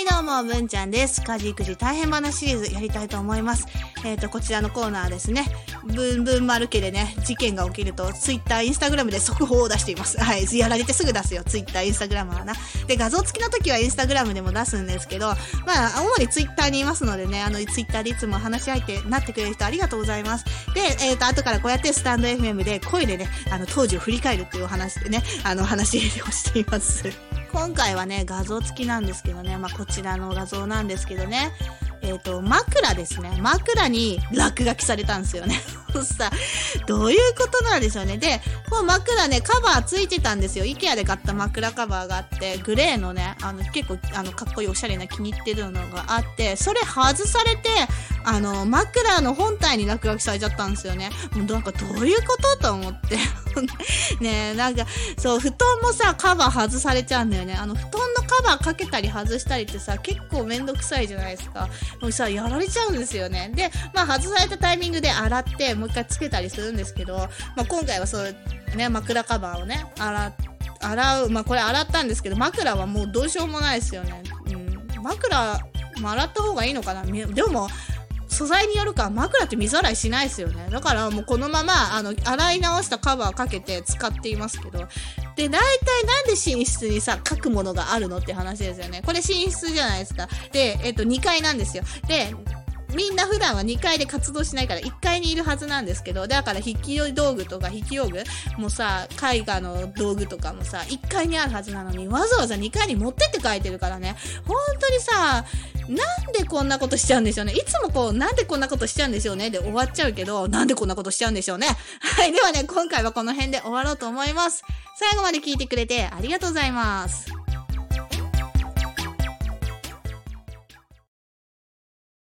はいどうも、文ちゃんです。家事育児大変話シリーズやりたいと思います。えっ、と、こちらのコーナーですね。ブンブン丸家でね、事件が起きると、ツイッター、インスタグラムで速報を出しています。はい。やられてすぐ出すよ。ツイッター、インスタグラムはな。で、画像付きの時はインスタグラムでも出すんですけど、まあ、主にツイッターにいますのでね、あの、ツイッターでいつも話し相手になってくれる人ありがとうございます。で、えっ、と、後からこうやってスタンド FM で声でね、あの、当時を振り返るっていうお話でね、あの、話をしています。今回はね、画像付きなんですけどね、まあ、こちらの画像なんですけどね、えっ、と、枕ですね。枕に落書きされたんですよね。さ、どういうことなんでしょうね。で、こう枕ね、カバーついてたんですよ。IKEA で買った枕カバーがあって、グレーのね、あの、結構、あの、かっこいいおしゃれな気に入ってるのがあって、それ外されて、あの、枕の本体に落書きされちゃったんですよね。もうなんかどういうことと思って。ねえ、なんか、そう、布団もさ、カバー外されちゃうんだよね。あの、布団のカバーかけたり外したりってさ、結構めんどくさいじゃないですか。もうさ、やられちゃうんですよね。で、まあ、外されたタイミングで洗って、もう一回つけたりするんですけど、まあ、今回はそう、ね、枕カバーをね、洗っ洗う、まあ、これ洗ったんですけど、枕はもうどうしようもないですよね。うん。枕、も洗った方がいいのかなでも、素材によるか、枕って水洗いしないですよね。だからもうこのまま、あの、洗い直したカバーかけて使っていますけど。で、大体なんで寝室にさ、書くものがあるのって話ですよね。これ寝室じゃないですか。で、えっと、2階なんですよ。で、みんな普段は2階で活動しないから1階にいるはずなんですけど、だから筆記道具とか筆記用具もさ、絵画の道具とかもさ、1階にあるはずなのに、わざわざ2階に持ってって書いてるからね。本当にさ、なんでこんなことしちゃうんでしょうね。いつもこう、なんでこんなことしちゃうんでしょうねで終わっちゃうけど、なんでこんなことしちゃうんでしょうね。はい。ではね、今回はこの辺で終わろうと思います。最後まで聞いてくれてありがとうございます。